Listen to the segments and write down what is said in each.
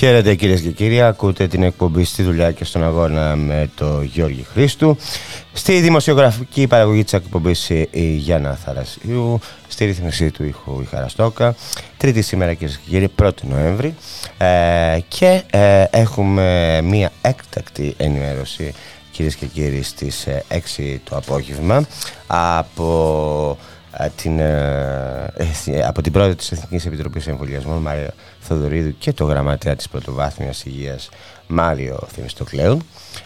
Χαίρετε κυρίες και κύριοι, ακούτε την εκπομπή στη δουλειά και στον αγώνα με το Γιώργη Χρήστου. Στη δημοσιογραφική παραγωγή της εκπομπής η Γιάννα Θαρασίου, στη ρύθμιση του ήχου η Χαραστόκα. Τρίτη σήμερα κυρίες και κύριοι, 1η Νοέμβρη. Ε, και ε, έχουμε μία έκτακτη ενημέρωση κυρίες και κύριοι στις 6 ε, το απόγευμα από την, ε, από την πρόεδρο της Εθνικής Επιτροπής Εμβολιασμών Μάρια Θοδωρίδου και το γραμματέα της Πρωτοβάθμιας Υγείας Μάριο Θημιστοκλέου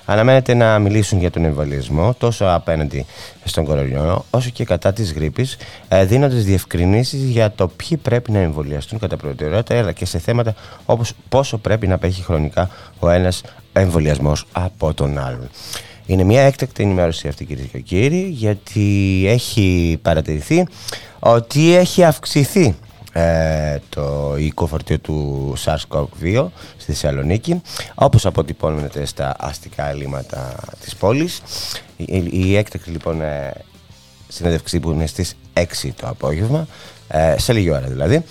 αναμένεται να μιλήσουν για τον εμβολιασμό τόσο απέναντι στον κορονοϊό όσο και κατά της γρήπης ε, δίνοντας διευκρινήσεις για το ποιοι πρέπει να εμβολιαστούν κατά προτεραιότητα αλλά και σε θέματα όπως πόσο πρέπει να απέχει χρονικά ο ένας εμβολιασμός από τον άλλον. Είναι μια έκτακτη ενημέρωση αυτή κυρίες και κύριοι γιατί έχει παρατηρηθεί ότι έχει αυξηθεί ε, το υλικό φορτίο του SARS-CoV-2 στη Θεσσαλονίκη όπως αποτυπώνεται στα αστικά ελλείμματα της πόλης. Η, η έκτακτη λοιπόν ε, συνέντευξη που είναι στις 6 το απόγευμα, ε, σε λίγη ώρα δηλαδή,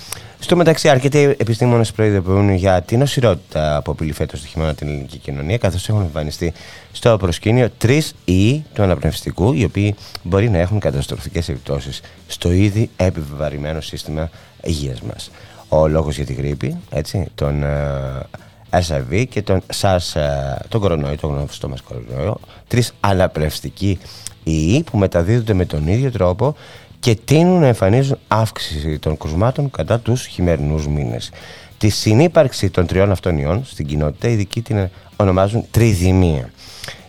στο μεταξύ, αρκετοί επιστήμονες προειδοποιούν για την οσηρότητα που απειλεί φέτος το χειμώνα την ελληνική κοινωνία, καθώς έχουν εμφανιστεί στο προσκήνιο τρεις ή του αναπνευστικού, οι οποίοι μπορεί να έχουν καταστροφικές επιπτώσεις στο ήδη επιβεβαρημένο σύστημα υγείας μας. Ο λόγος για τη γρήπη, έτσι, τον uh, ε, SIV και τον SARS, uh, τον κορονοϊό, τον γνωστό μας κορονοϊό, τρεις αναπνευστικοί ιοί που μεταδίδονται με τον ίδιο τρόπο και τείνουν να εμφανίζουν αύξηση των κρουσμάτων κατά τους χειμερινούς μήνες. Τη συνύπαρξη των τριών αυτών ιών στην κοινότητα οι ειδικοί την ονομάζουν τριδημία.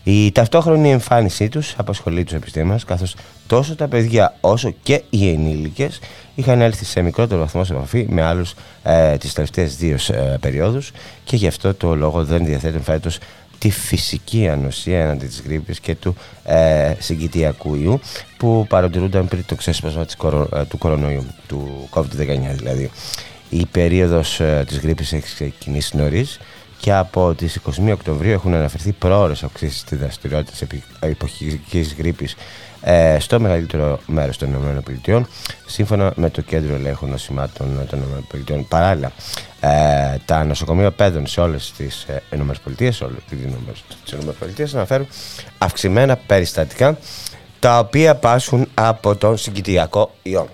Η ταυτόχρονη εμφάνισή τους απασχολεί τους επιστήμονες καθώς τόσο τα παιδιά όσο και οι ενήλικες είχαν έλθει σε μικρότερο βαθμό σε επαφή με άλλους ε, τις τελευταίες δύο ε, περιόδους και γι' αυτό το λόγο δεν διαθέτουν φέτος τη φυσική ανοσία έναντι της γρήπης και του ε, συγκητιακού ιού που παρατηρούνταν πριν το ξέσπασμα της κορο, ε, του κορονοϊού, του COVID-19 δηλαδή. Η περίοδος ε, της γρήπης έχει ξεκινήσει νωρίς και από τις 21 Οκτωβρίου έχουν αναφερθεί πρόορες αυξήσεις στη δραστηριότητας της εποχικής γρήπης ε, στο μεγαλύτερο μέρος των ΗΠΑ σύμφωνα με το Κέντρο Ελέγχου Νοσημάτων των ΗΠΑ. Παράλληλα, ε, τα νοσοκομεία παιδών σε όλες τις ε, ΗΠΑ, σε όλες τις ΗΠΑ αναφέρουν αυξημένα περιστατικά τα οποία πάσχουν από τον συγκητιακό ιό.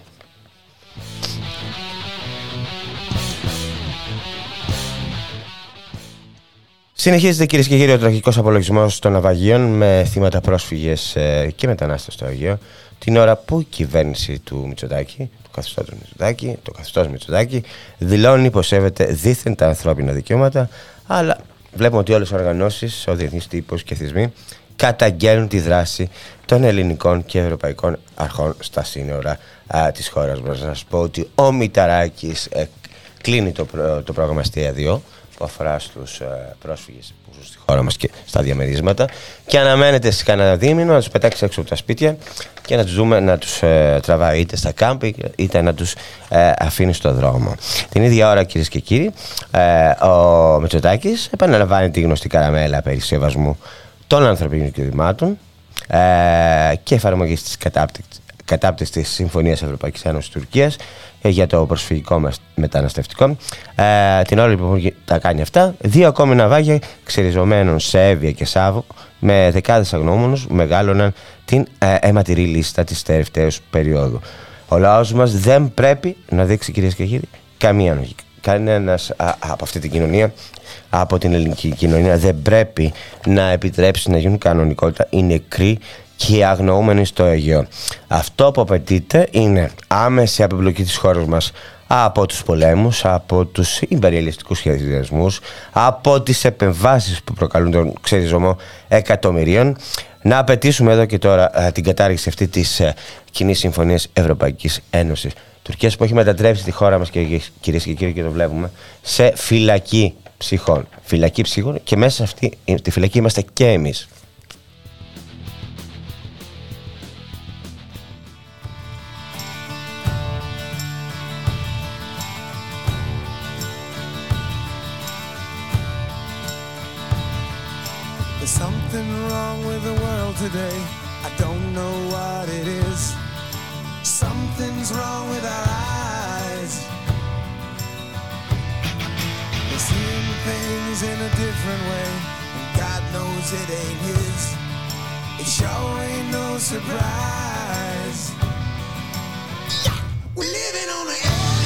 Συνεχίζεται κυρίες και κύριοι ο τραγικός απολογισμός των ναυαγίων με θύματα πρόσφυγες ε, και μετανάστες στο Αγίο την ώρα που η κυβέρνηση του Μητσοτάκη, του καθεστώτου Μητσοτάκη, το καθεστώς Μητσοτάκη, δηλώνει πως σέβεται δίθεν τα ανθρώπινα δικαιώματα, αλλά βλέπουμε ότι όλες οι οργανώσεις, ο διεθνής τύπος και θυσμοί καταγγέλνουν τη δράση των ελληνικών και ευρωπαϊκών αρχών στα σύνορα τη της χώρας μας. Να σας πω ότι ο Μηταράκης ε, κλείνει το, το πρόγραμμα αστεία που αφορά στους ε, πρόσφυγες που ζουν στη χώρα μας και στα διαμερίσματα και αναμένεται σε κανένα δίμηνο να τους πετάξεις έξω από τα σπίτια και να τους δούμε να τους ε, τραβάει είτε στα κάμπη είτε να τους ε, αφήνει στο δρόμο. Την ίδια ώρα κυρίες και κύριοι ο Μητσοτάκης επαναλαμβάνει τη γνωστή καραμέλα περί σεβασμού των ανθρωπίνων δικαιωμάτων και εφαρμογής της κατάπτυξης της Συμφωνίας Ευρωπαϊκής Ένωσης Τουρκίας ε, για το προσφυγικό μεταναστευτικό. Ε, την ώρα λοιπόν που τα κάνει αυτά, δύο ακόμη ναυάγια ξεριζωμένων σε Εύβοια και Σάβο με δεκάδες αγνώμονου μεγάλωναν την ε, αιματηρή λίστα της τελευταίου περίοδου. Ο λαός μας δεν πρέπει να δείξει, κυρίες και κύριοι, καμία ανοχή. Κανένας από αυτή την κοινωνία, από την ελληνική κοινωνία, δεν πρέπει να επιτρέψει να γίνουν κανονικότητα οι νεκροί και οι αγνοούμενοι στο Αιγαίο. Αυτό που απαιτείται είναι άμεση απεμπλοκή της χώρας μας από τους πολέμους, από τους υπεριαλιστικούς σχεδιασμούς, από τις επεμβάσεις που προκαλούν τον ξεριζωμό εκατομμυρίων, να απαιτήσουμε εδώ και τώρα ε, την κατάργηση αυτή της ε, κοινής συμφωνίας Ευρωπαϊκής Ένωσης Τουρκίας που έχει μετατρέψει τη χώρα μας και κυρίες και κύριοι και το βλέπουμε σε φυλακή ψυχών. Φυλακή ψυχών και μέσα σε αυτή τη φυλακή είμαστε και εμείς. today. I don't know what it is. Something's wrong with our eyes. We're seeing things in a different way, and God knows it ain't His. It sure ain't no surprise. Yeah. We're living on the edge.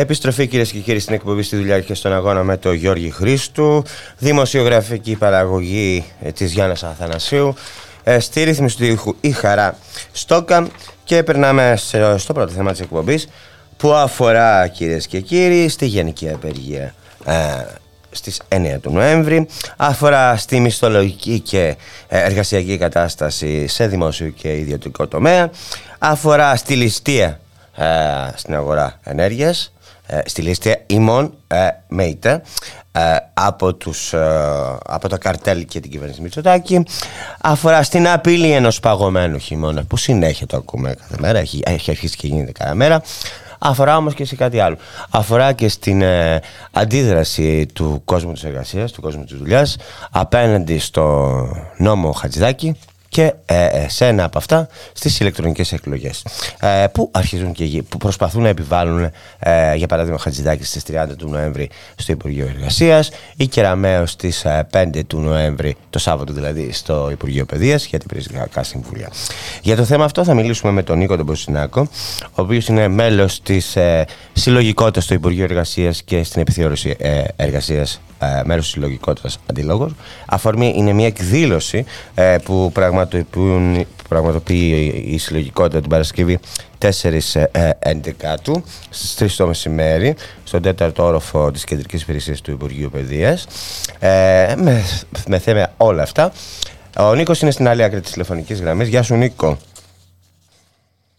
Επιστροφή κυρίες και κύριοι στην εκπομπή στη δουλειά και στον αγώνα με τον Γιώργη Χρήστου. Δημοσιογραφική παραγωγή ε, της Γιάννα Αθανασίου. Ε, στη ρύθμιση του ήχου η Χαρά Στόκα. Και περνάμε στο πρώτο θέμα της εκπομπής που αφορά κυρίες και κύριοι στη γενική απεργία ε, στις 9 του Νοέμβρη αφορά στη μισθολογική και εργασιακή κατάσταση σε δημόσιο και ιδιωτικό τομέα αφορά στη ληστεία στην αγορά ενέργειας ε, στη λίστα ημών ε, ΜΕΙΤΕ από, τους, ε, από το καρτέλ και την κυβέρνηση Μητσοτάκη αφορά στην απειλή ενός παγωμένου χειμώνα που συνέχεια το ακούμε κάθε μέρα έχει, έχει αρχίσει και γίνεται κάθε μέρα. Αφορά όμως και σε κάτι άλλο. Αφορά και στην αντίδραση του κόσμου της εργασίας του κόσμου της δουλειάς απέναντι στο νόμο Χατζηδάκη και ε, ε, σε ένα από αυτά στις ηλεκτρονικές εκλογές ε, που αρχίζουν και που προσπαθούν να επιβάλλουν ε, για παράδειγμα Χατζηδάκης στις 30 του Νοέμβρη στο Υπουργείο Εργασίας ή Κεραμαίο στις 5 του Νοέμβρη το Σάββατο δηλαδή στο Υπουργείο Παιδείας για την Περιφερειακά Συμβουλία. Για το θέμα αυτό θα μιλήσουμε με τον Νίκο τον Ποσινάκο ο οποίος είναι μέλος της ε, συλλογικότητας στο Υπουργείο Εργασίας και στην επιθεώρηση ε, εργασίας ε, μέρος της συλλογικότητας αντιλόγως. Αφορμή είναι μια εκδήλωση ε, που πραγματοποιεί η συλλογικότητα την Παρασκευή 4 11 του στις 3 το μεσημέρι στον τέταρτο όροφο της Κεντρικής Υπηρεσίας του Υπουργείου Παιδείας ε, με, με θέμα όλα αυτά. Ο Νίκος είναι στην άλλη άκρη της τηλεφωνικής γραμμής. Γεια σου Νίκο.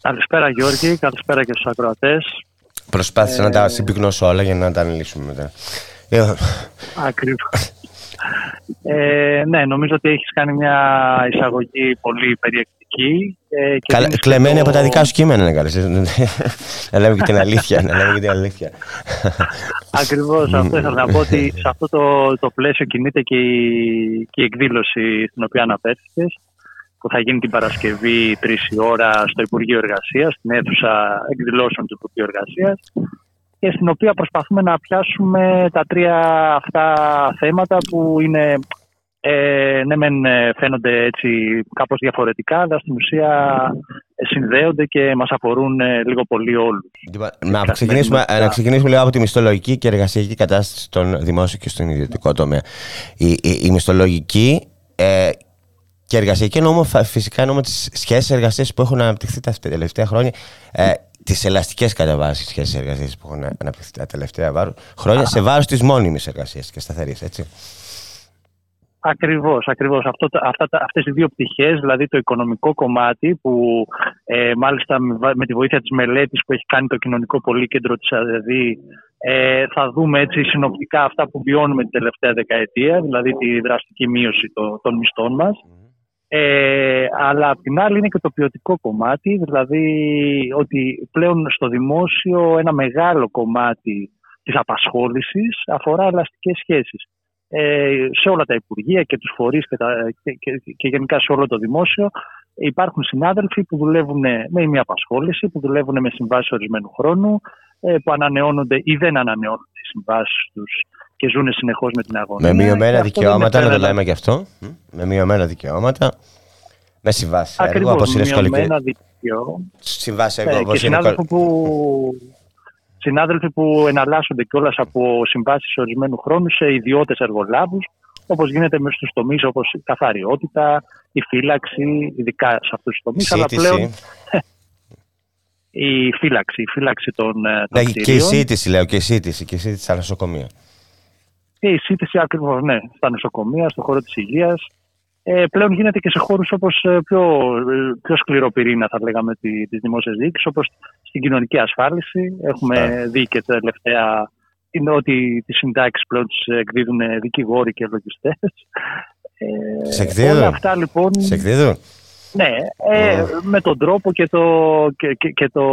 Καλησπέρα Γιώργη, καλησπέρα και στους ακροατές. Προσπάθησα να τα συμπυκνώσω όλα για να τα αναλύσουμε μετά. Ακριβώς. Ε, ναι, νομίζω ότι έχεις κάνει μια εισαγωγή πολύ περιεκτική. Ε, και Καλα, κλεμμένη το... από τα δικά σου κείμενα, να κάνεις. να λέμε και την αλήθεια. να λέμε και την αλήθεια. Ακριβώς, αυτό ήθελα να πω ότι σε αυτό το, το πλαίσιο κινείται και η, και η εκδήλωση στην οποία αναφέρθηκες που θα γίνει την Παρασκευή 3 η ώρα στο Υπουργείο Εργασίας, στην αίθουσα εκδηλώσεων του Υπουργείου Εργασίας και στην οποία προσπαθούμε να πιάσουμε τα τρία αυτά θέματα που είναι ε, ναι μεν ε, φαίνονται έτσι κάπως διαφορετικά αλλά στην ουσία ε, συνδέονται και μας αφορούν ε, λίγο πολύ όλους. Να ξεκινήσουμε, να ξεκινήσουμε λίγο από τη μισθολογική και εργασιακή κατάσταση στον δημόσιο και στον ιδιωτικό τομέα. Η, η, η μισθολογική ε, και εργασιακή εννοούμε φυσικά εννοούμε τις σχέσεις εργασίας που έχουν αναπτυχθεί τα τελευταία χρόνια ε, τις ελαστικές κατά βάση σχέσει εργασία που έχουν αναπτυχθεί τα τελευταία χρόνια σε βάρος της μόνιμης εργασίας και σταθερής, έτσι. Ακριβώς, ακριβώς. Αυτό, αυτά, αυτές οι δύο πτυχές, δηλαδή το οικονομικό κομμάτι που ε, μάλιστα με, τη βοήθεια της μελέτης που έχει κάνει το κοινωνικό πολύκεντρο της ΑΔΕΔ ε, θα δούμε έτσι συνοπτικά αυτά που βιώνουμε την τελευταία δεκαετία, δηλαδή τη δραστική μείωση των μισθών μας. Ε, αλλά απ' την άλλη είναι και το ποιοτικό κομμάτι, δηλαδή ότι πλέον στο δημόσιο ένα μεγάλο κομμάτι της απασχόλησης αφορά ελαστικές σχέσεις. Ε, σε όλα τα υπουργεία και τους φορείς και, και, και, γενικά σε όλο το δημόσιο υπάρχουν συνάδελφοι που δουλεύουν με μια απασχόληση, που δουλεύουν με συμβάσεις ορισμένου χρόνου, ε, που ανανεώνονται ή δεν ανανεώνουν τις συμβάσεις τους και ζουν συνεχώς με την αγωνία. Με μειωμένα δικαιώματα, να το λέμε και αυτό. Με μειωμένα δικαιώματα. Με συμβάσει έργο, όπως είναι σχολική. Συμβάσει έργο, όπως είναι που, συνάδελφοι που εναλλάσσονται κιόλας από συμβάσεις ορισμένους χρόνους σε ιδιώτες εργολάβους, όπως γίνεται μες στους τομείς όπως η καθαριότητα, η φύλαξη, ειδικά σε αυτούς τους τομείς. Αλλά πλέον. η φύλαξη, η φύλαξη των, ε, των ναι, Και η σύντηση, λέω, και η σύντηση, και η σύντηση στα νοσοκομεία. Και η σύντηση ακριβώς, ναι, στα νοσοκομεία, στον χώρο της υγείας. Ε, πλέον γίνεται και σε χώρους όπως ε, πιο, ε, πιο σκληρό πυρήνα, θα λέγαμε, τη δημόσιας διοίκησης, όπως στην κοινωνική ασφάλιση. Έχουμε δει και τα τελευταία είναι ότι τις συντάξεις πλέον τις εκδίδουν δικηγόροι και λογιστές. Ε, σε εκδίδουν. Όλα αυτά λοιπόν. Σε εκδίδουν. Ναι, ε, με τον τρόπο και το, και, και, και, το,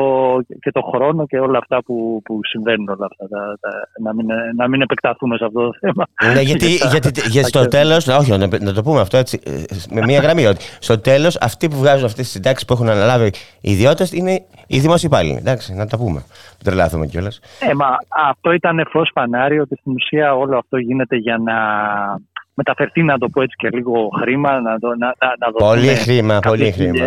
και το χρόνο και όλα αυτά που, που συμβαίνουν όλα αυτά. Τα, τα, να, μην, να μην επεκταθούμε σε αυτό το θέμα. Ναι, γιατί, γιατί, γιατί στο τέλος, όχι, να, να, το πούμε αυτό έτσι, με μία γραμμή, ότι στο τέλος αυτοί που βγάζουν αυτές τις συντάξεις που έχουν αναλάβει οι ιδιώτες είναι οι δημόσιοι υπάλληλοι. Εντάξει, να τα πούμε. Που τρελάθουμε κιόλας. Ε, μα αυτό ήταν φως φανάρι ότι στην ουσία όλο αυτό γίνεται για να μεταφερθεί, να το πω έτσι και λίγο χρήμα, να, να, να, να Πολύ χρήμα, πολύ χρήμα.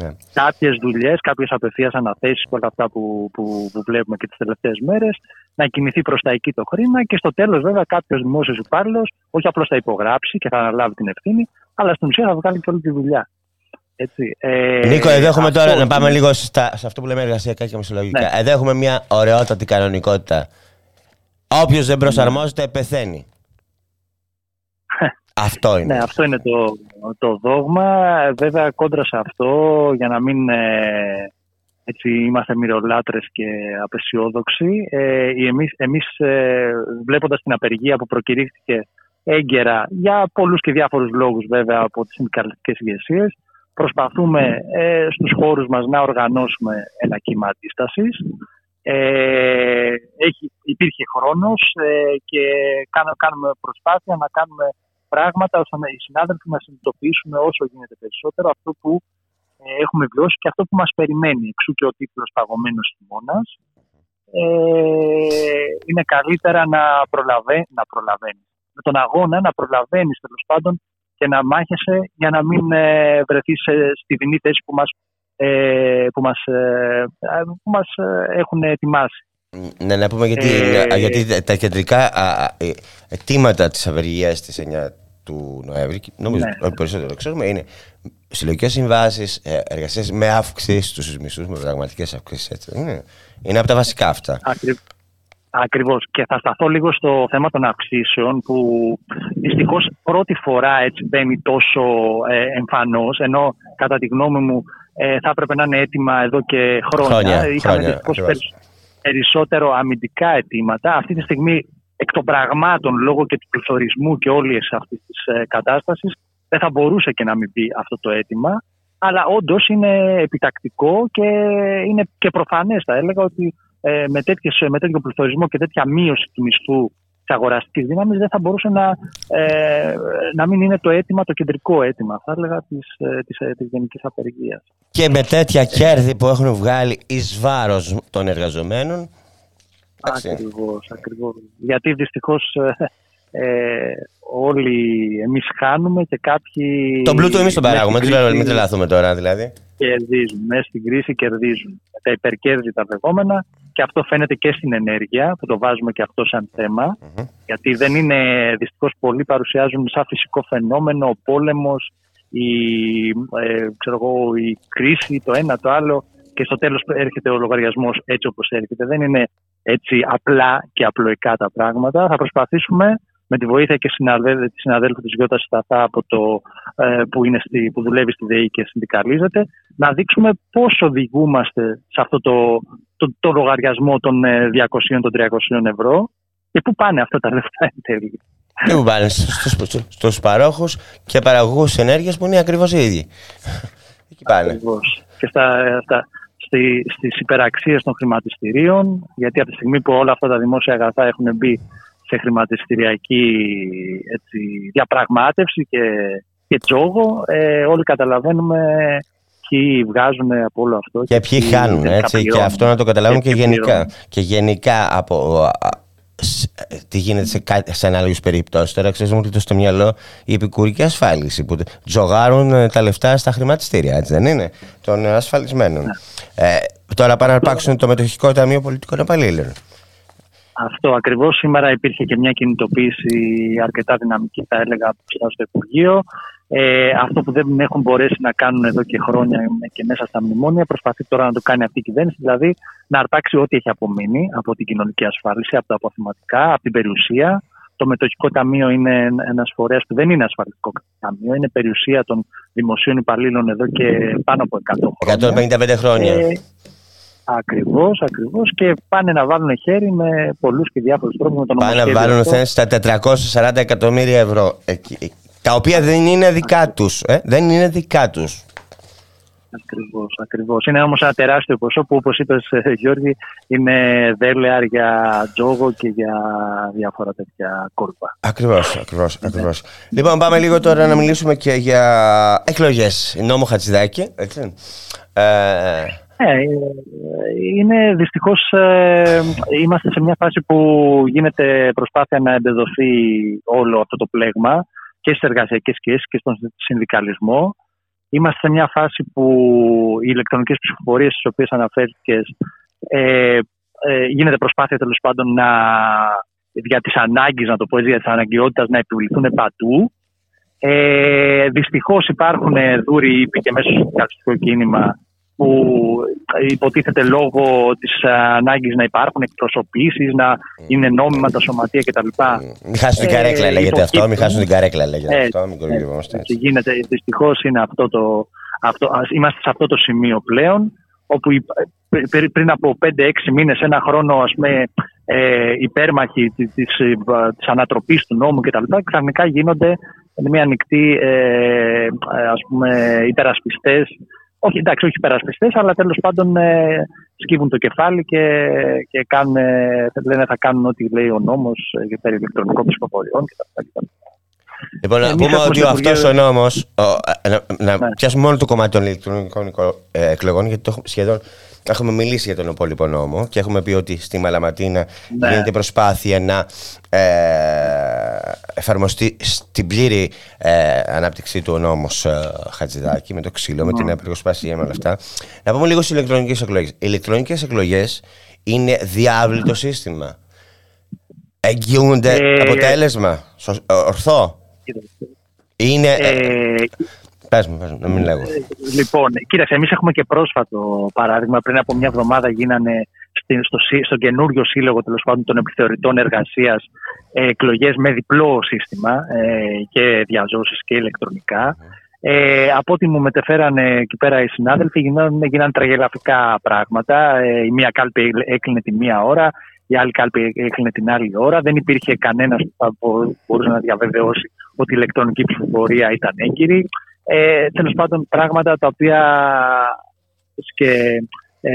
Ναι. Κάποιες δουλειές, κάποιες απευθείας αναθέσεις, όλα αυτά που, που, που βλέπουμε και τις τελευταίες μέρες, να κινηθεί προς τα εκεί το χρήμα και στο τέλος, βέβαια, κάποιος δημόσιος υπάλληλος όχι απλώς θα υπογράψει και θα αναλάβει την ευθύνη, αλλά στην ουσία θα βγάλει και όλη τη δουλειά. Έτσι. Ε, Νίκο, εδώ έχουμε τώρα να πάμε λίγο στα, σε αυτό που λέμε εργασιακά και μισολογικά. Ναι. Εδώ έχουμε μια ωραιότατη κανονικότητα. Όποιος δεν προσαρμόζεται, πεθαίνει. Αυτό είναι. Ναι, αυτό είναι το, το δόγμα. Βέβαια, κόντρα σε αυτό, για να μην ε, έτσι, είμαστε μυρολάτρες και απεσιόδοξοι, ε, εμείς, εμείς ε, βλέποντας την απεργία που προκηρύχθηκε έγκαιρα για πολλούς και διάφορους λόγους βέβαια από τις συνδικαλιστικές ηγεσίες, προσπαθούμε ε, στους χώρους μας να οργανώσουμε ένα κύμα αντίστασης. Ε, έχει, υπήρχε χρόνος ε, και κάνουμε προσπάθεια να κάνουμε πράγματα ώστε οι συνάδελφοι να συνειδητοποιήσουμε όσο γίνεται περισσότερο αυτό που ε, έχουμε βιώσει και αυτό που μας περιμένει. Εξού και ο τίτλος «Παγωμένος χειμώνας». Ε, είναι καλύτερα να, προλαβαίνει, να προλαβαίνεις. Με τον αγώνα να προλαβαίνεις τέλος πάντων και να μάχεσαι για να μην ε, βρεθείς στη δινή θέση που μας, ε, που μας, ε, που μας ε, έχουν ετοιμάσει. Ναι, να πούμε γιατί, ε, γιατί τα κεντρικά αιτήματα της απεργίας της 9 του Νοέμβρη, νομίζω ναι. ότι περισσότερο ξέρουμε, είναι συλλογικές συμβάσεις, ε, εργασίες με αύξηση στους μισθού, με πραγματικές αυξήσει. Είναι, είναι από τα βασικά αυτά. Ακρι... Ακριβώς. Και θα σταθώ λίγο στο θέμα των αυξήσεων, που δυστυχώς πρώτη φορά έτσι μπαίνει τόσο ε, εμφανώς, ενώ κατά τη γνώμη μου ε, θα έπρεπε να είναι έτοιμα εδώ και χρόνια. χρόνια Είχαμε περισσότερο αμυντικά αιτήματα. Αυτή τη στιγμή εκ των πραγμάτων λόγω και του πληθωρισμού και όλη αυτής της ε, κατάστασης δεν θα μπορούσε και να μην πει αυτό το αίτημα. Αλλά όντως είναι επιτακτικό και είναι και προφανές, θα έλεγα, ότι ε, με, τέτοιες, με τέτοιο πληθωρισμό και τέτοια μείωση του μισθού της αγοραστικής δύναμης δεν θα μπορούσε να, ε, να μην είναι το αίτημα, το κεντρικό αίτημα, θα έλεγα, της της, της, της γενικής απεργίας. Και με τέτοια κέρδη που έχουν βγάλει εις βάρος των εργαζομένων, Ακριβώς, ακριβώς. Γιατί δυστυχώς ε, ε, όλοι εμείς χάνουμε και κάποιοι... Τον πλούτο εμείς τον παράγουμε, μην τρελαθούμε τώρα δηλαδή. Κερδίζουν, μέσα στην κρίση κερδίζουν. Τα υπερκέρδη τα δεδομένα και αυτό φαίνεται και στην ενέργεια που το βάζουμε και αυτό σαν θεμα γιατί δεν είναι, δυστυχώς πολλοί παρουσιάζουν σαν φυσικό φαινόμενο ο πόλεμος, η, ε, ξέρω εγώ, η κρίση, το ένα το άλλο και στο τέλος έρχεται ο λογαριασμός έτσι όπως έρχεται. Δεν είναι έτσι απλά και απλοϊκά τα πράγματα. Θα προσπαθήσουμε με τη βοήθεια και της συναδέλφου της Γιώτα Σταθά από το, ε, που, είναι στη, που δουλεύει στη ΔΕΗ και συνδικαλίζεται, να δείξουμε πώς οδηγούμαστε σε αυτό το, το, το λογαριασμό των 200 ε, των 300 ευρώ και πού πάνε αυτά τα λεφτά εν τέλει. Και πού πάνε στους, παρόχους και παραγωγούς ενέργειας που είναι ακριβώς οι ίδιοι. Εκεί πάνε. Ακριβώς. Και στα, στα, στη, στις υπεραξίες των χρηματιστηρίων, γιατί από τη στιγμή που όλα αυτά τα δημόσια αγαθά έχουν μπει σε χρηματιστηριακή έτσι, διαπραγμάτευση και, και τζόγο, ε, όλοι καταλαβαίνουμε ποιοι βγάζουν από όλο αυτό. Και, ποιοι χάνουν, έτσι, και αυτό να το καταλάβουν και, και γενικά. Και γενικά από τι γίνεται σε, σε ανάλογες περιπτώσεις. Τώρα ξέρουμε ότι το στο μυαλό η επικουρική ασφάλιση που τζογάρουν ε, τα λεφτά στα χρηματιστήρια, έτσι δεν είναι, των ασφαλισμένων. Ναι. Ε, τώρα πάνε να αρπάξουν το μετοχικό ταμείο πολιτικών επαλλήλων. Αυτό ακριβώς. Σήμερα υπήρχε και μια κινητοποίηση αρκετά δυναμική, θα έλεγα, στο Υπουργείο. Ε, αυτό που δεν έχουν μπορέσει να κάνουν εδώ και χρόνια και μέσα στα μνημόνια, προσπαθεί τώρα να το κάνει αυτή η κυβέρνηση, δηλαδή να αρπάξει ό,τι έχει απομείνει από την κοινωνική ασφάλιση, από τα αποθεματικά, από την περιουσία. Το μετοχικό ταμείο είναι ένας φορέας που δεν είναι ασφαλιστικό ταμείο, είναι περιουσία των δημοσίων υπαλλήλων εδώ και πάνω από 100 χρόνια. 155 χρόνια. Ε, Ακριβώς, ακριβώς. Και πάνε να βάλουν χέρι με πολλούς και διάφορους τρόπους. Πάνε να βάλουν στα 440 εκατομμύρια ευρώ. Τα οποία δεν είναι δικά τους. Ε; Δεν είναι δικά τους. Ακριβώς, ακριβώς. Είναι όμως ένα τεράστιο ποσό που, όπως είπες, ε, Γιώργη, είναι δέλεαρ για τζόγο και για διάφορα τέτοια κόλπα. Ακριβώς, ακριβώς. Ακριβώς. Λοιπόν, πάμε λίγο τώρα να μιλήσουμε και για εκλογές. Νόμο Χατζηδάκη. Έτσι. Ε, ναι, είναι δυστυχώς ε, είμαστε σε μια φάση που γίνεται προσπάθεια να εμπεδοθεί όλο αυτό το πλέγμα και στις εργασιακές σχέσεις και στον συνδικαλισμό. Είμαστε σε μια φάση που οι ηλεκτρονικές ψηφοφορίες στις οποίες αναφέρθηκες ε, ε, γίνεται προσπάθεια τέλος πάντων να, για τις ανάγκες, να το πω έτσι, για τις αναγκαιότητες να επιβληθούν παντού. Ε, Δυστυχώς υπάρχουν δούροι ήπη και μέσα στο συνδικαλιστικό κίνημα που υποτίθεται λόγω της ανάγκης να υπάρχουν εκπροσωπήσεις, να είναι νόμιμα τα σωματεία κτλ. Μην χάσουν την καρέκλα, ε, λέγεται αυτό. Μην χάσουν την καρέκλα, λέγεται ε, αυτό. Μην κορυφωνόμαστε έτσι. Γίνεται, δυστυχώς είναι αυτό το. Αυτό, είμαστε σε αυτό το σημείο πλέον, όπου πριν από 5-6 μήνες, ένα χρόνο, ας πούμε, ε, υπέρμαχοι της, της, της ανατροπής του νόμου κτλ. ξαφνικά γίνονται μια ανοιχτή ε, ας πούμε, υπερασπιστές όχι, εντάξει, όχι υπερασπιστές, αλλά τέλος πάντων ε, σκύβουν το κεφάλι και, και κάνουν, λένε θα κάνουν ό,τι λέει ο νόμος για περί ηλεκτρονικών ψηφοφοριών κτλ. Λοιπόν, να πούμε ότι αυτός ο νόμος. Να, να ναι. πιάσουμε μόνο το κομμάτι των ηλεκτρονικών ε, εκλογών, γιατί το σχεδόν Έχουμε μιλήσει για τον υπόλοιπο νόμο και έχουμε πει ότι στη Μαλαματίνα ναι. γίνεται προσπάθεια να ε, εφαρμοστεί στην πλήρη ε, ανάπτυξη του νόμου ε, Χατζηδάκη με το ξύλο, με την ναι. απεργοσπασία με όλα αυτά. Να πούμε λίγο στις ηλεκτρονικές εκλογές. Οι ηλεκτρονικές εκλογές είναι διάβλητο σύστημα. Εγγυούνται ε, αποτέλεσμα. Ορθό. Είναι. Πες μου, πες μου, να μην λέγω. Λοιπόν, κοίταξε, εμείς έχουμε και πρόσφατο παράδειγμα. Πριν από μια εβδομάδα γίνανε στο, στο καινούριο σύλλογο τέλος πάντων των επιθεωρητών εργασίας εκλογές με διπλό σύστημα ε, και διαζώσεις και ηλεκτρονικά. Ε, από ό,τι μου μετεφέρανε εκεί πέρα οι συνάδελφοι, γίνανε, γίνανε τραγελαφικά πράγματα. Ε, η μία κάλπη έκλεινε τη μία ώρα, η άλλη κάλπη έκλεινε την άλλη ώρα. Δεν υπήρχε κανένας που μπορούσε να διαβεβαιώσει ότι η ηλεκτρονική ψηφοφορία ήταν έγκυρη ε, τέλος πάντων πράγματα τα οποία και, ε,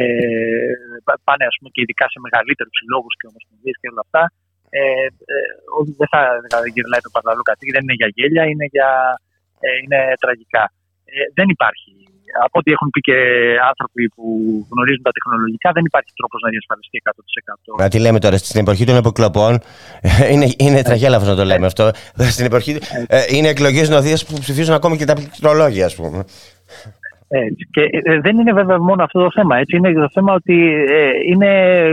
πάνε ας πούμε, και ειδικά σε μεγαλύτερους συλλόγους και ομοσπονδίες και όλα αυτά. Ε, ε, δεν θα δηλαδή, γυρνάει το παραλαλό κατήγη, δεν είναι για γέλια, είναι, για, ε, είναι τραγικά. Ε, δεν υπάρχει. Από ό,τι έχουν πει και άνθρωποι που γνωρίζουν τα τεχνολογικά, δεν υπάρχει τρόπος να διασφαλιστεί 100%. Μα τι λέμε τώρα, στην εποχή των αποκλοπών, είναι, είναι τραγέλαφο να το λέμε αυτό. Στην εποχή, ε, είναι εκλογές νοθεία που ψηφίζουν ακόμη και τα πληκτρολόγια, ας πούμε. Έτσι. Και ε, δεν είναι βέβαια μόνο αυτό το θέμα. Έτσι. Είναι το θέμα ότι ε, είναι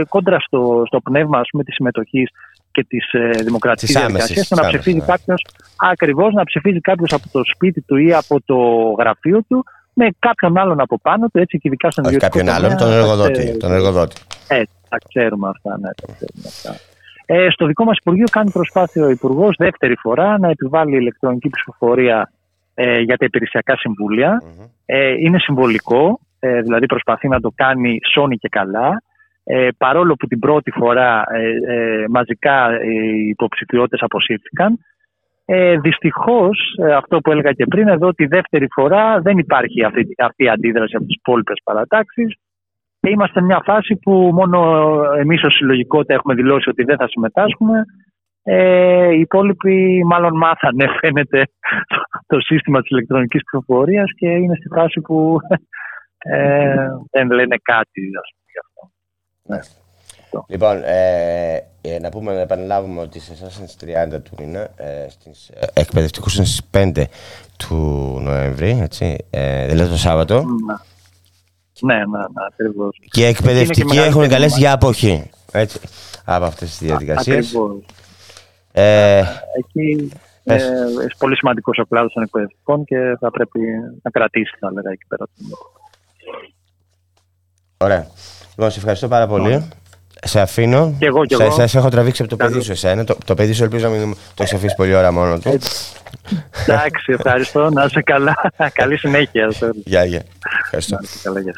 κόντρα στο, στο πνεύμα της συμμετοχής και της ε, δημοκρατικής διαδικασίας. Το να ψηφίζει ναι. κάποιος, ακριβώς να ψηφίζει κάποιος από το σπίτι του ή από το γραφείο του με κάποιον άλλον από πάνω του, έτσι και ειδικά στον Όχι κάποιον άλλον, τον εργοδότη. Τον εργοδότη. Έτσι, τα ξέρουμε αυτά. Ναι, τα ξέρουμε αυτά. Ε, στο δικό μας Υπουργείο κάνει προσπάθεια ο Υπουργός δεύτερη φορά να επιβάλλει ηλεκτρονική ψηφοφορία ε, για τα υπηρεσιακά Ε, είναι συμβολικό, ε, δηλαδή προσπαθεί να το κάνει σώνει και καλά. Ε, παρόλο που την πρώτη φορά ε, ε μαζικά οι υποψηφιότητες αποσύρθηκαν, ε, Δυστυχώς, ε, αυτό που έλεγα και πριν, εδώ τη δεύτερη φορά δεν υπάρχει αυτή, αυτή η αντίδραση από τις υπόλοιπες παρατάξεις. Και είμαστε σε μια φάση που μόνο εμείς ως συλλογικότητα έχουμε δηλώσει ότι δεν θα συμμετάσχουμε. Ε, οι υπόλοιποι μάλλον μάθανε φαίνεται το σύστημα της ηλεκτρονικής πληροφορίας και είναι στη φάση που ε, δεν λένε κάτι ας πούμε, γι' αυτό. Ναι. Λοιπόν, ε, ε, να πούμε, να επαναλάβουμε ότι σε εσάς είναι στις 30 του μήνα, ε, στις ε, εκπαιδευτικούς είναι στις 5 του Νοέμβρη, έτσι, ε, δηλαδή το Σάββατο. Ναι, ναι, ναι, ακριβώς. Και οι εκπαιδευτικοί έχουν καλέσει για αποχή, έτσι, από αυτές τις διαδικασίες. Ε, Εκεί είναι πολύ σημαντικός ο κλάδος των εκπαιδευτικών και θα πρέπει να κρατήσει, θα λέγα, εκεί πέρα. Ωραία. Λοιπόν, σε ευχαριστώ πάρα πολύ. Σε αφήνω. Και εγώ, και εγώ. Σε, έχω τραβήξει από το παιδί σου εσένα. Το, το παιδί σου ελπίζω να μην το έχεις αφήσει πολλή ώρα μόνο του. Εντάξει, ευχαριστώ. Να είσαι καλά. Καλή συνέχεια. Γεια, γεια. Ευχαριστώ. Καλά, γεια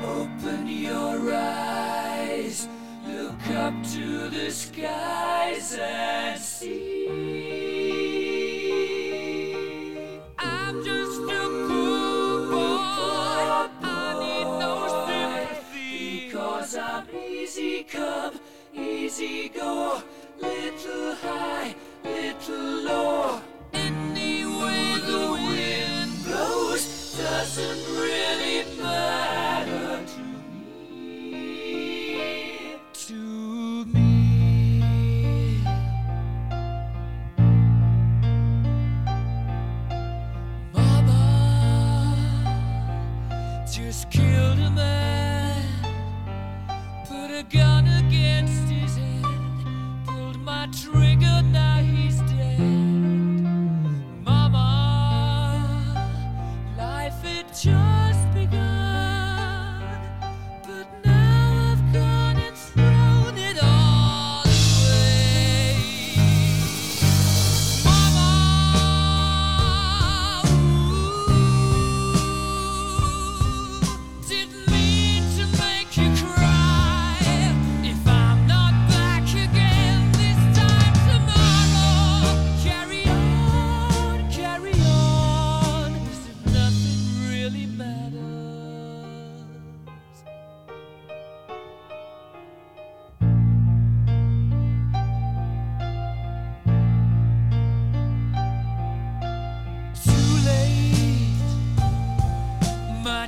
Open your eyes Look up to the skies and see.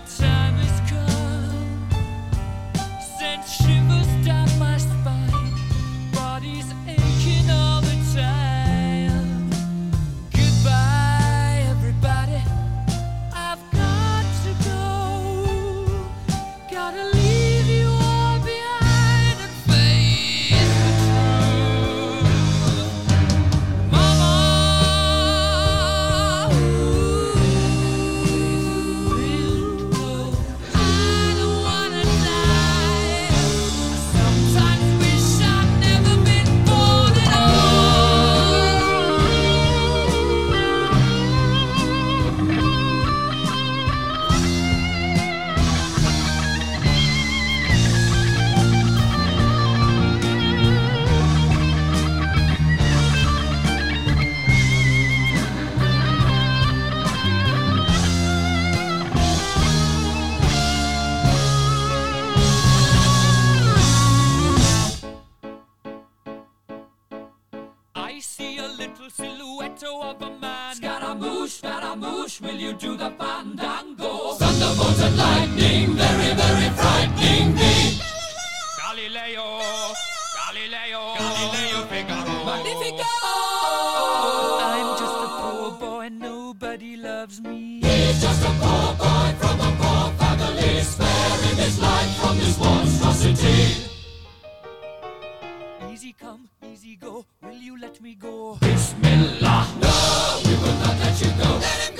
time. Easy come, easy go. Will you let me go? Bismillah. No, we will not let you go. Let him go.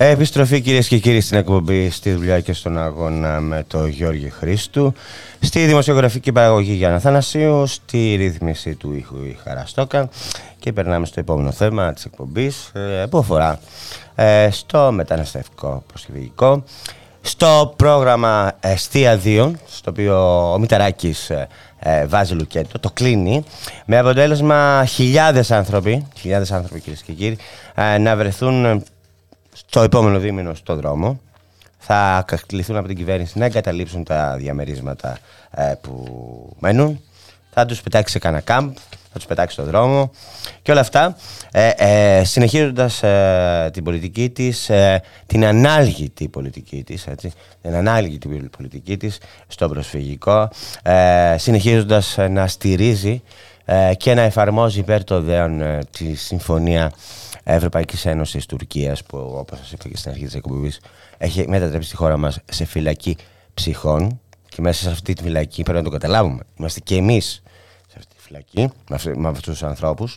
Επιστροφή κυρίες και κύριοι στην εκπομπή στη δουλειά και στον αγώνα με το Γιώργη Χρήστου. Στη δημοσιογραφική παραγωγή Γιάννα Θανασίου, στη ρύθμιση του ήχου η Χαραστόκα. Και περνάμε στο επόμενο θέμα της εκπομπής ε, που αφορά ε, στο μεταναστευτικό προσφυγικό. Στο πρόγραμμα Εστία 2, στο οποίο ο Μηταράκης ε, βάζει λουκέτο, το κλείνει, με αποτέλεσμα χιλιάδες άνθρωποι, χιλιάδες άνθρωποι κυρίες και κύριοι, να βρεθούν στο επόμενο δίμηνο στο δρόμο. Θα κληθούν από την κυβέρνηση να εγκαταλείψουν τα διαμερίσματα ε, που μένουν. Θα τους πετάξει σε κανένα κάμπ, θα τους πετάξει στο δρόμο και όλα αυτά ε, ε, συνεχίζοντας ε, την πολιτική της, ε, την ανάλγητη πολιτική της, έτσι, την ανάλγητη πολιτική της στο προσφυγικό, συνεχίζοντας να στηρίζει και να εφαρμόζει υπέρ το δέον τη συμφωνία Ευρωπαϊκής Ένωσης Τουρκίας, που όπως σας είπα και στην αρχή της εκπομπής, έχει μετατρέψει τη χώρα μας σε φυλακή ψυχών. Και μέσα σε αυτή τη φυλακή πρέπει να το καταλάβουμε. Είμαστε και εμείς σε αυτή τη φυλακή, με αυτούς τους ανθρώπους.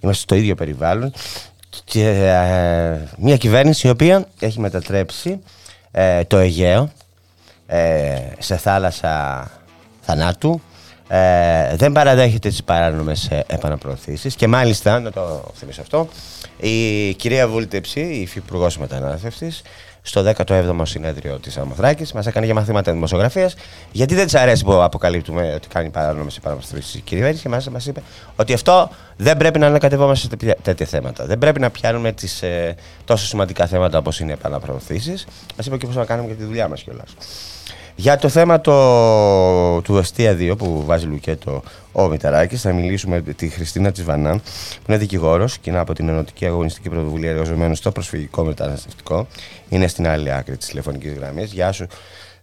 Είμαστε στο ίδιο περιβάλλον. Και ε, μια κυβέρνηση η οποία έχει μετατρέψει ε, το Αιγαίο ε, σε θάλασσα θανάτου. Ε, δεν παραδέχεται τις παράνομες ε, επαναπροωθήσεις και μάλιστα, να το θυμίσω αυτό, η κυρία Βούλτεψη, η υφυπουργός μετανάστευσης, στο 17ο συνέδριο της Αμοθράκης. Μας έκανε για μαθήματα δημοσιογραφίας. Γιατί δεν της αρέσει που αποκαλύπτουμε ότι κάνει παράνομες επαναπροθέσει η κυβέρνηση και μα μας είπε ότι αυτό δεν πρέπει να ανακατευόμαστε σε τέτοια θέματα. Δεν πρέπει να πιάνουμε τις, ε, τόσο σημαντικά θέματα όπως είναι οι επαναπροωθήσεις. Μας είπε και πώς να κάνουμε και τη δουλειά μας κιόλας. Για το θέμα το, του Αστεία 2 που βάζει Λουκέτο ο Μηταράκης, θα μιλήσουμε με τη Χριστίνα Τσιβανά, που είναι δικηγόρος και είναι από την Ενωτική Αγωνιστική Πρωτοβουλία εργαζομένου στο προσφυγικό μεταναστευτικό. Είναι στην άλλη άκρη της τηλεφωνικής γραμμής. Γεια σου,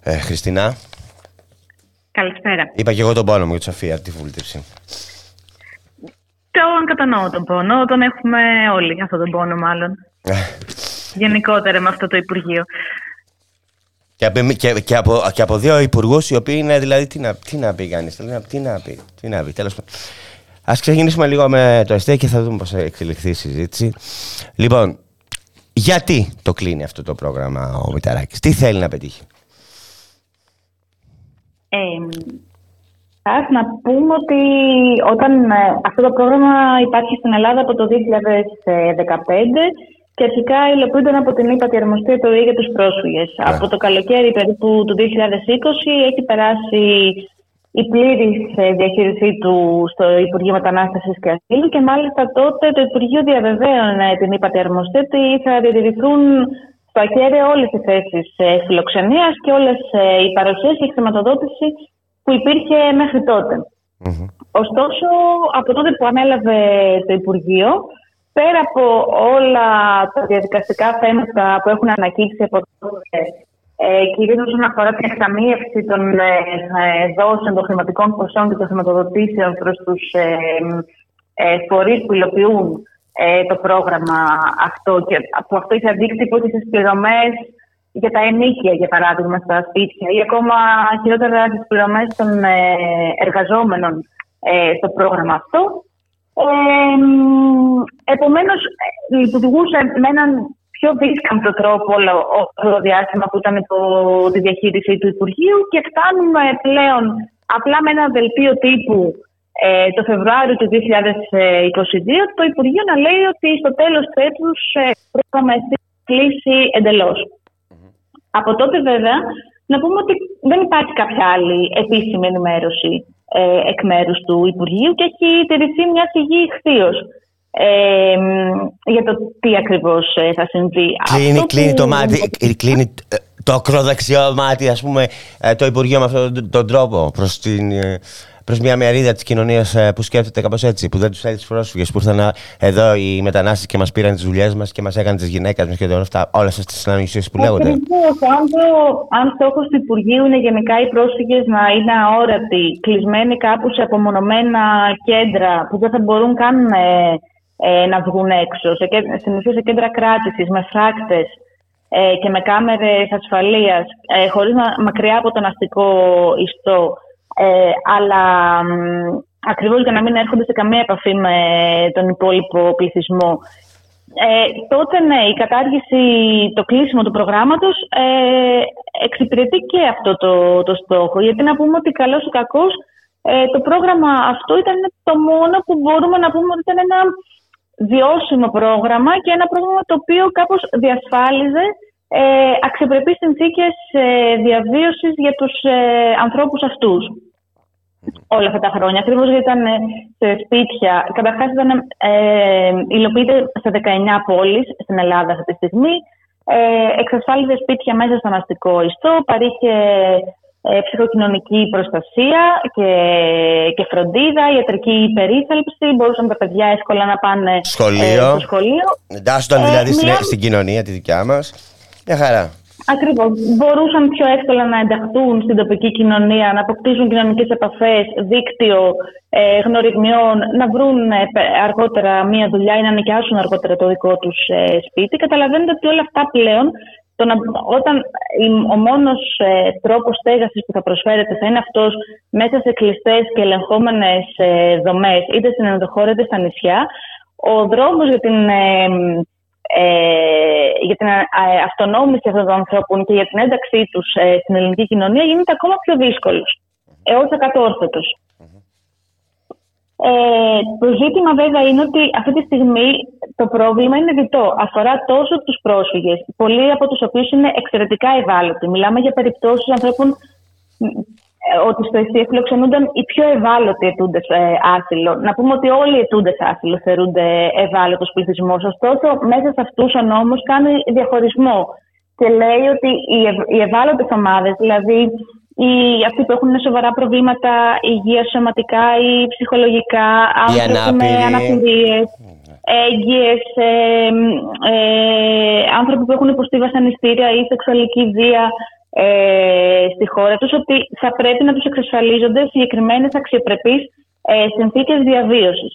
ε, Χριστίνα. Καλησπέρα. Είπα και εγώ τον πόνο μου για τη Σοφία, τη βούλτεψη. Τον κατανοώ τον πόνο. Τον έχουμε όλοι αυτόν τον πόνο, μάλλον. Ε. Γενικότερα με αυτό το Υπουργείο. Και, και, και, από, και από δύο υπουργούς οι οποίοι είναι δηλαδή τι να, τι να πει κανείς. Τι να πει, τι να πει. Τέλος πάντων. Α ξεκινήσουμε λίγο με το ΕΣΤΕ και θα δούμε πώς θα εξελιχθεί η συζήτηση. Λοιπόν, γιατί το κλείνει αυτό το πρόγραμμα ο Μηταράκης, τι θέλει να πετύχει; Ε, να πούμε ότι όταν ε, αυτό το πρόγραμμα υπάρχει στην Ελλάδα από το 2015 και αρχικά υλοποιούνταν από την ύπατη αρμοστία του ΙΕ για τους πρόσφυγες. Ναι. Από το καλοκαίρι περίπου του 2020 έχει περάσει η πλήρη ε, διαχείρισή του στο Υπουργείο Μετανάστευσης και Ασύλου και μάλιστα τότε το Υπουργείο διαβεβαίωνε την ύπατη αρμοστία ότι θα διατηρηθούν στο ακέραιο όλες οι θέσεις ε, φιλοξενίας και όλες ε, οι παροχές και η χρηματοδότηση που υπήρχε μέχρι Ωστόσο, από τότε που ανέλαβε το Υπουργείο, πέρα από όλα τα διαδικαστικά θέματα που έχουν ανακύψει από τότε, ε, κυρίως όσον αφορά την εκταμείευση των ε, ε, δόσεων των χρηματικών ποσών και των χρηματοδοτήσεων προς τους ε, ε, φορείς που υλοποιούν ε, το πρόγραμμα αυτό και που αυτό έχει αντίκτυπο στις πληρωμές για τα ενίκια, για παράδειγμα, στα σπίτια ή ακόμα χειρότερα τις πληρωμές των ε, εργαζόμενων ε, στο πρόγραμμα αυτό. Ε, Επομένως, λειτουργούσε με έναν πιο δύσκολο τρόπο όλο το διάστημα που ήταν το, τη διαχείριση του Υπουργείου και φτάνουμε πλέον απλά με ένα δελτίο τύπου ε, το Φεβρουάριο του 2022 το Υπουργείο να λέει ότι στο τέλος του έτους ε, πρόγραμμα κλείσει εντελώς. Από τότε βέβαια να πούμε ότι δεν υπάρχει κάποια άλλη επίσημη ενημέρωση ε, εκ μέρους του Υπουργείου και έχει τηρηθεί μια σιγή χθείω. Ε, για το τι ακριβώς ε, θα συμβεί. Κλείνει, κλείνει το μάτι, ε, κλείνει το ακροδεξιό μάτι, ας πούμε, το Υπουργείο με αυτόν τον τρόπο προς την προς μια μερίδα της κοινωνίας ε, που σκέφτεται κάπως έτσι, που δεν τους θέλει του πρόσφυγες, που ήρθαν εδώ οι μετανάστες και μας πήραν τις δουλειές μας και μας έκανε τις γυναίκες μας και όλα αυτά, όλες αυτές τις αναμειξίε που λέγονται. Αν, το, αν στόχος του Υπουργείου είναι γενικά οι πρόσφυγες να είναι αόρατοι, κλεισμένοι κάπου σε απομονωμένα κέντρα που δεν θα μπορούν καν ε, ε, να βγουν έξω, σε, στην ουσία σε κέντρα κράτησης, με φράκτες ε, και με κάμερες ασφαλείας, ε, χωρίς να, μακριά από τον αστικό ιστό, ε, αλλά ακριβώς για να μην έρχονται σε καμία επαφή με τον υπόλοιπο πληθυσμό. Ε, τότε ναι, η κατάργηση, το κλείσιμο του προγράμματος ε, εξυπηρετεί και αυτό το, το στόχο. Γιατί να πούμε ότι καλός ή κακός ε, το πρόγραμμα αυτό ήταν το μόνο που μπορούμε να πούμε ότι ήταν ένα βιώσιμο πρόγραμμα και ένα πρόγραμμα το οποίο κάπως διασφάλιζε ε, αξιοπρεπείς συνθήκες ε, διαβίωσης για τους ε, ανθρώπους αυτούς όλα αυτά τα χρόνια. Ακριβώς γιατί ήταν ε, σε σπίτια. Καταρχάς, ήταν ε, υλοποιείται σε 19 πόλεις στην Ελλάδα αυτή τη στιγμή. Ε, εξασφάλιζε σπίτια μέσα στον αστικό ιστό, παρήχε ε, ψυχοκοινωνική προστασία και, και φροντίδα, ιατρική περίθαλψη. Μπορούσαν τα παιδιά εύκολα να πάνε σχολείο. Ε, στο σχολείο. Εντάσσονταν δηλαδή στην, στην κοινωνία τη δικιά μας. Μια χαρά. Ακριβώς. Μπορούσαν πιο εύκολα να ενταχθούν στην τοπική κοινωνία, να αποκτήσουν κοινωνικές επαφές, δίκτυο ε, γνωριμιών, να βρουν ε, αργότερα μία δουλειά ή να νοικιάσουν αργότερα το δικό τους ε, σπίτι. Καταλαβαίνετε ότι όλα αυτά πλέον, το να, όταν ο μόνος ε, τρόπος στέγασης που θα προσφέρεται θα είναι αυτός μέσα σε κλειστές και ελεγχόμενες ε, δομές, είτε στην ενδοχώρα είτε στα νησιά, ο δρόμος για την ε, για την ε, αυτονόμηση αυτών των ανθρώπων και για την ένταξή τους ε, στην ελληνική κοινωνία γίνεται ακόμα πιο δύσκολος, έως ακατόρθωτος. Ε, το ζήτημα βέβαια είναι ότι αυτή τη στιγμή το πρόβλημα είναι διτό. Αφορά τόσο τους πρόσφυγες, πολλοί από τους οποίους είναι εξαιρετικά ευάλωτοι. Μιλάμε για περιπτώσεις ανθρώπων ε, ότι στο ΕΣΥ φιλοξενούνταν οι πιο ευάλωτοι αιτούντε άσυλο. Να πούμε ότι όλοι οι αιτούντε άσυλο θεωρούνται ευάλωτος πληθυσμός. Ωστόσο, μέσα σε αυτούς ο νόμος κάνει διαχωρισμό και λέει ότι οι ευάλωτες ομάδες, δηλαδή οι, αυτοί που έχουν σοβαρά προβλήματα υγείας σωματικά ή ψυχολογικά, άνθρωποι με αναπηρίες, έγκυες, ε, ε, άνθρωποι που έχουν υποστεί βασανιστήρια ή σεξουαλική βία, ε, στη χώρα τους ότι θα πρέπει να τους εξασφαλίζονται συγκεκριμένες αξιοπρεπείς ε, συνθήκες διαβίωσης.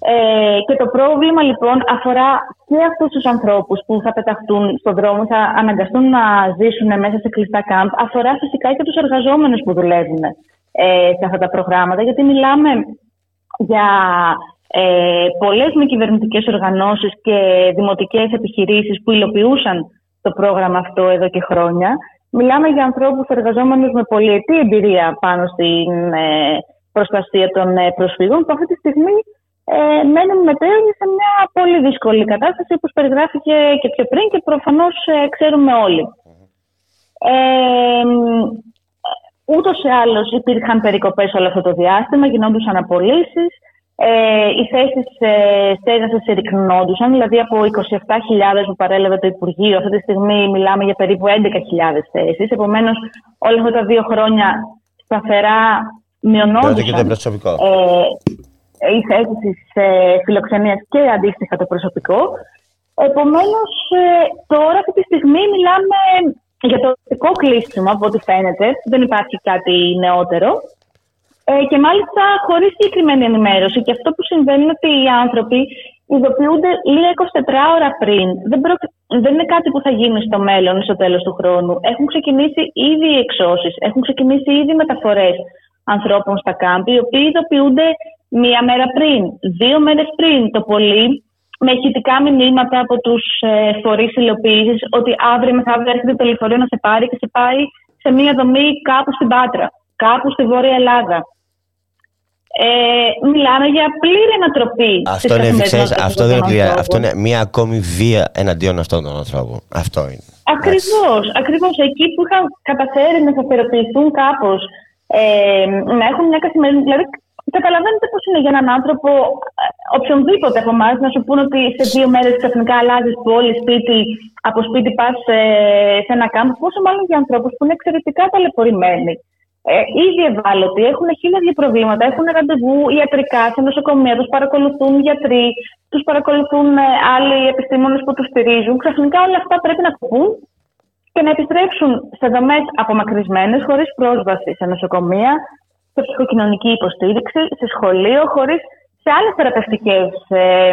Ε, και το πρόβλημα λοιπόν αφορά και αυτούς τους ανθρώπους που θα πεταχτούν στον δρόμο, θα αναγκαστούν να ζήσουν μέσα σε κλειστά κάμπ, αφορά φυσικά και τους εργαζόμενους που δουλεύουν ε, σε αυτά τα προγράμματα, γιατί μιλάμε για ε, πολλές με κυβερνητικές οργανώσεις και δημοτικές επιχειρήσεις που υλοποιούσαν το πρόγραμμα αυτό εδώ και χρόνια Μιλάμε για ανθρώπους εργαζόμενους με πολυετή εμπειρία πάνω στην ε, προστασία των ε, προσφύγων που αυτή τη στιγμή ε, μένουν μετέωροι σε μια πολύ δύσκολη κατάσταση όπως περιγράφηκε και πιο πριν και προφανώς ε, ξέρουμε όλοι. Ε, ούτως ή άλλως υπήρχαν περικοπές όλο αυτό το διάστημα, γινόντουσαν απολύσεις, ε, οι θέσεις ε, στέγαση συρρυκνόντουσαν, δηλαδή από 27.000 που παρέλαβε το Υπουργείο, αυτή τη στιγμή μιλάμε για περίπου 11.000 θέσεις. Επομένως, όλα αυτά τα δύο χρόνια σταθερά μειωνόντουσαν ε, οι θέσεις της ε, φιλοξενίας και αντίστοιχα το προσωπικό. Επομένως, ε, τώρα αυτή τη στιγμή μιλάμε για το οπτικό κλείσιμο, από ό,τι φαίνεται. Δεν υπάρχει κάτι νεότερο. Ε, και μάλιστα χωρίς συγκεκριμένη ενημέρωση. Και αυτό που συμβαίνει είναι ότι οι άνθρωποι ειδοποιούνται λίγα 24 ώρα πριν. Δεν, προ... δεν είναι κάτι που θα γίνει στο μέλλον, στο τέλος του χρόνου. Έχουν ξεκινήσει ήδη οι εξώσεις, έχουν ξεκινήσει ήδη οι μεταφορές ανθρώπων στα κάμπη, οι οποίοι ειδοποιούνται μία μέρα πριν, δύο μέρες πριν το πολύ, με ηχητικά μηνύματα από τους ε, φορείς υλοποίησης ότι αύριο μεθαύριο έρχεται το λεωφορείο να σε πάρει και σε πάει σε μία δομή κάπου στην Πάτρα, κάπου στη Βόρεια Ελλάδα. Ε, μιλάμε για πλήρη ανατροπή. Αυτό είναι, ξέρεις, αυτό δεν είναι πλήρη, αυτό είναι μια ακόμη βία εναντίον αυτών των ανθρώπων. Αυτό είναι. Ακριβώς. Ακριβώς. Εκεί που είχαν καταφέρει να σταθεροποιηθούν κάπως, ε, να έχουν μια καθημερινή. Δηλαδή, καταλαβαίνετε πώς είναι για έναν άνθρωπο, ε, οποιονδήποτε από εμάς, να σου πούνε ότι σε δύο μέρες ξαφνικά αλλάζεις πόλη, σπίτι, από σπίτι πας σε, σε ένα κάμπο. Πόσο μάλλον για ανθρώπους που είναι εξαιρετικά ταλαιπωρημένοι ε, ήδη ευάλωτοι, έχουν χίλια προβλήματα, έχουν ραντεβού ιατρικά σε νοσοκομεία, τους παρακολουθούν γιατροί, τους παρακολουθούν ε, άλλοι επιστήμονες που τους στηρίζουν. Ξαφνικά όλα αυτά πρέπει να κοπούν και να επιστρέψουν σε δομές απομακρυσμένες, χωρίς πρόσβαση σε νοσοκομεία, σε ψυχοκοινωνική υποστήριξη, σε σχολείο, χωρίς σε άλλες θεραπευτικές ε,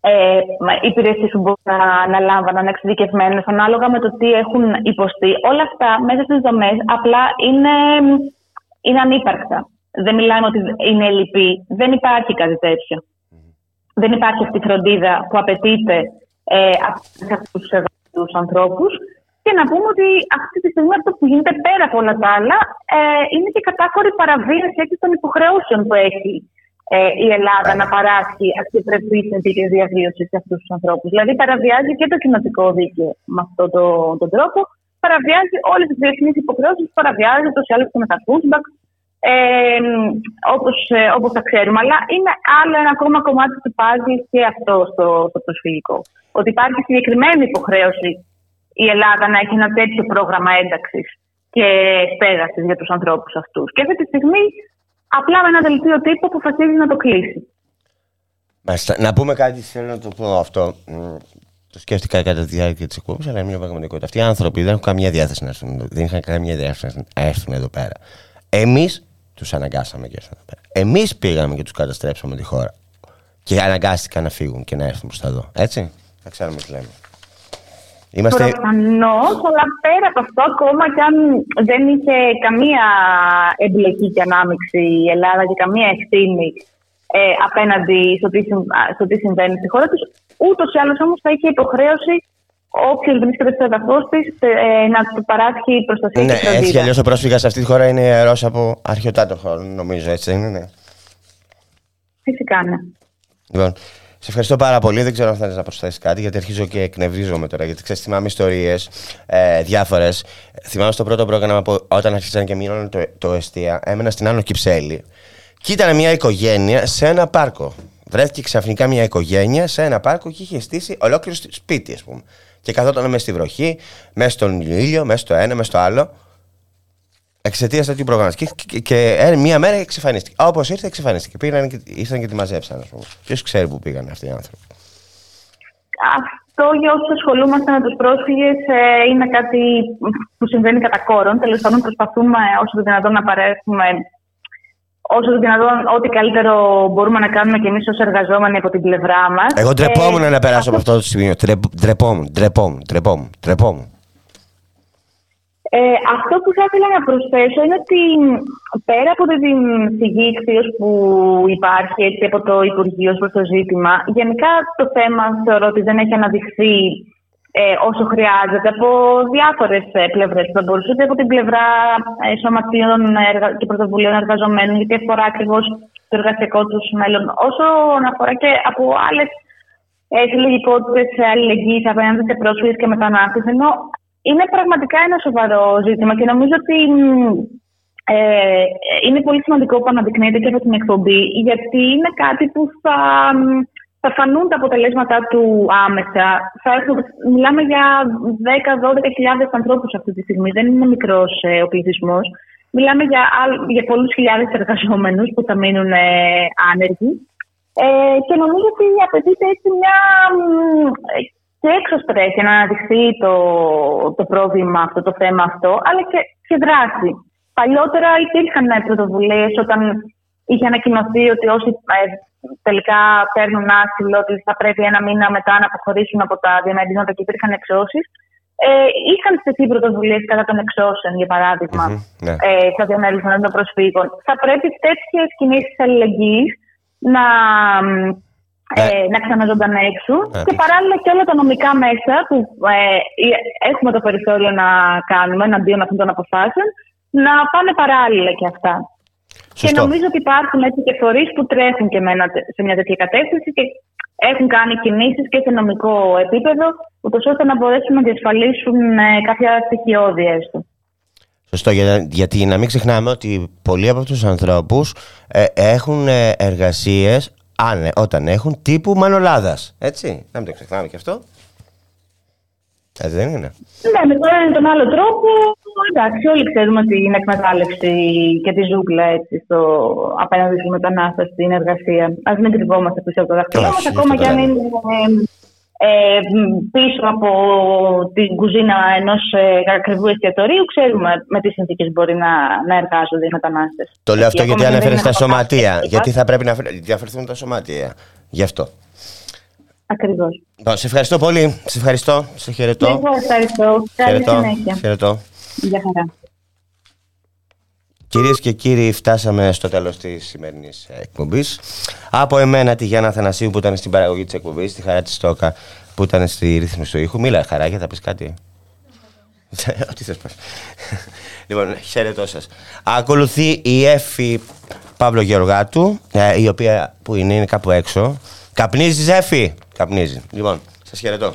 ε, υπηρεσίες που μπορούν να αναλάμβαναν εξειδικευμένες ανάλογα με το τι έχουν υποστεί. Όλα αυτά μέσα στις δομές απλά είναι, είναι ανύπαρκτα. Δεν μιλάμε ότι είναι ελλειπή. Δεν υπάρχει κάτι τέτοιο. Δεν υπάρχει αυτή η φροντίδα που απαιτείται ε, από τους ανθρώπους. Και να πούμε ότι αυτή τη στιγμή αυτό που γίνεται πέρα από όλα τα άλλα ε, είναι και κατάφορη παραβίαση των υποχρεώσεων που έχει ε, η Ελλάδα να παράσχει αξιοπρεπεί συνθήκε διαβίωσης σε αυτούς τους ανθρώπους. Δηλαδή, παραβιάζει και το κοινοτικό δίκαιο με αυτόν τον, τον τρόπο, παραβιάζει όλες τις διεθνείς υποχρεώσεις, παραβιάζει ούτω ή άλλω και με τα pushback, ε, όπως, ε, όπως τα ξέρουμε. Αλλά είναι άλλο ένα ακόμα κομμάτι του πάζι και αυτό στο, στο προσφυγικό. Ότι υπάρχει συγκεκριμένη υποχρέωση η Ελλάδα να έχει ένα τέτοιο πρόγραμμα ένταξης και στέγαση για τους ανθρώπους αυτούς. Και αυτή τη στιγμή απλά με ένα δελτίο τύπου αποφασίζει να το κλείσει. Μάλιστα. Να πούμε κάτι, θέλω να το πω αυτό. Το σκέφτηκα κατά τη διάρκεια της εκπομπής, αλλά είναι μια πραγματικότητα. Αυτοί οι άνθρωποι δεν έχουν καμία διάθεση να έρθουν, δεν είχαν καμία διάθεση να έρθουν εδώ πέρα. Εμείς τους αναγκάσαμε και έρθουν εδώ πέρα. Εμείς πήγαμε και τους καταστρέψαμε τη χώρα. Και αναγκάστηκαν να φύγουν και να έρθουν προς τα εδώ. Έτσι. Θα ξέρουμε τι λέμε. Είμαστε... Προφανώς, αλλά πέρα από αυτό, ακόμα και αν δεν είχε καμία εμπλοκή και ανάμειξη η Ελλάδα και καμία ευθύνη ε, απέναντι στο τι, στο τι συμβαίνει στη χώρα τους, Ούτως ή άλλως όμως θα είχε υποχρέωση όποιος βρίσκεται στο έδαφος της ε, να του παράσχει προστασία ναι, και φροντίδα. Έτσι κι αλλιώς ο πρόσφυγας σε αυτή τη χώρα είναι ιερός από αρχαιοτάτο νομίζω, έτσι δεν είναι; Ναι. Φυσικά, ναι. Λοιπόν, σε ευχαριστώ πάρα πολύ. Δεν ξέρω αν θέλεις να προσθέσεις κάτι, γιατί αρχίζω και εκνευρίζομαι τώρα. Γιατί ξέρεις, θυμάμαι ιστορίες ε, διάφορες. Θυμάμαι στο πρώτο πρόγραμμα που όταν άρχισαν και μείναν το, το εστία, έμενα στην Άνω Κυψέλη. Και ήταν μια οικογένεια σε ένα πάρκο. Βρέθηκε ξαφνικά μια οικογένεια σε ένα πάρκο και είχε στήσει ολόκληρο σπίτι, ας πούμε. Και καθόταν μέσα στη βροχή, μέσα στον ήλιο, μέσα στο ένα, μέσα στο άλλο. Εξαιτίας τέτοιου προγράμματος. Και, και, και, ε, μία μέρα εξαφανίστηκε. Όπως ήρθε, εξαφανίστηκε. Πήγαν και, ήρθαν και τη μαζέψαν, ας πούμε. Ποιος ξέρει που πήγαν αυτοί οι άνθρωποι. Αυτό για όσους ασχολούμαστε με τους πρόσφυγες ε, είναι κάτι που συμβαίνει κατά κόρον. Τέλος πάντων, προσπαθούμε όσο το δυνατόν να παρέχουμε όσο το δυνατόν ό,τι καλύτερο μπορούμε να κάνουμε και εμείς ως εργαζόμενοι από την πλευρά μας. Εγώ ντρεπόμουν ε, να περάσω από αυτό το σημείο. Ντρεπόμουν, ντρεπόμουν, ντρεπόμουν. ντρεπόμουν. Ε, αυτό που θα ήθελα να προσθέσω είναι ότι πέρα από την φυγή που υπάρχει έτσι, από το Υπουργείο προς το ζήτημα, γενικά το θέμα θεωρώ ότι δεν έχει αναδειχθεί ε, όσο χρειάζεται από διάφορες πλευρές. Θα μπορούσε από την πλευρά ε, σωματείων και πρωτοβουλίων εργαζομένων, γιατί αφορά ακριβώς το εργασιακό τους μέλλον, όσο αφορά και από άλλες ε, συλλογικότητες αλληλεγγύη απέναντι σε πρόσφυγες και μετανάστες. Ενώ είναι πραγματικά ένα σοβαρό ζήτημα και νομίζω ότι ε, είναι πολύ σημαντικό που αναδεικνύεται και από την εκπομπή, γιατί είναι κάτι που θα, θα φανούν τα αποτελέσματά του άμεσα. Θα μιλάμε για 10-12 ανθρώπους αυτή τη στιγμή. Δεν είναι μικρός ε, ο πληθυσμός. Μιλάμε για, για πολλούς χιλιάδες εργαζόμενους που θα μείνουν ε, άνεργοι. Ε, και νομίζω ότι απαιτείται έτσι μια και έξω πρέπει να αναδειχθεί το, το πρόβλημα αυτό, το θέμα αυτό, αλλά και, και δράση. Παλιότερα υπήρχαν πρωτοβουλίες όταν είχε ανακοινωθεί ότι όσοι ε, τελικά παίρνουν άσυλο, ότι θα πρέπει ένα μήνα μετά να αποχωρήσουν από τα διαμερίσματα και υπήρχαν εξώσεις. Ε, είχαν στεθεί πρωτοβουλίες κατά των εξώσεων, για παραδειγμα ναι. ε, στα διαμερίσματα των προσφύγων. Θα πρέπει τέτοιες κινήσεις αλληλεγγύης να ε, ε, να ξαναζωντανέψουν ε. και παράλληλα και όλα τα νομικά μέσα που ε, έχουμε το περιθώριο να κάνουμε εναντίον αυτών των αποφάσεων να πάνε παράλληλα και αυτά. Και νομίζω ότι υπάρχουν έτσι και φορείς που τρέχουν και μένα σε μια τέτοια κατεύθυνση και έχουν κάνει κινήσεις και σε νομικό επίπεδο, ούτως ώστε να μπορέσουν να διασφαλίσουν ε, κάποια στοιχειώδη έστω. Σωστό, γιατί να μην ξεχνάμε ότι πολλοί από τους ανθρώπους ε, έχουν εργασίες αν, όταν έχουν τύπου Μανολάδας. Έτσι. Να μην το ξεχνάμε και αυτό. Έτσι δεν είναι. Ναι, με τον τον άλλο τρόπο, εντάξει, όλοι ξέρουμε την εκμετάλλευση και τη ζούγκλα έτσι, στο, απέναντι στη μετανάστευση στην εργασία. Α μην κρυβόμαστε πίσω από το δάχτυλό μας, ακόμα και αν είναι ε, πίσω από την κουζίνα ενός ε, ακριβού εστιατορίου, ξέρουμε με τι συνθήκες μπορεί να, να εργάζονται οι μετανάστες. Το λέω αυτό γιατί ανέφερες τα σωματεία. Γιατί θα πρέπει να διαφερθούν τα σωματεία. Γι' αυτό. Ακριβώς. Σε ευχαριστώ πολύ. Σε ευχαριστώ. Σε χαιρετώ. Εγώ ευχαριστώ. Καλή συνέχεια. Χαιρετώ. Γεια χαρά. Κυρίες και κύριοι, φτάσαμε στο τέλος της σημερινής εκπομπής. Από εμένα τη Γιάννα Θανασίου που ήταν στην παραγωγή της εκπομπής, τη Χαρά της Στόκα που ήταν στη ρύθμιση του ήχου. Μίλα, χαρά, θα πεις κάτι. Ό,τι θες πας. λοιπόν, χαίρετό σας. Ακολουθεί η Εφη Παύλο Γεωργάτου, ε, η οποία που είναι, είναι κάπου έξω. Καπνίζεις, Εφη; Καπνίζει. Λοιπόν, σας χαιρετώ.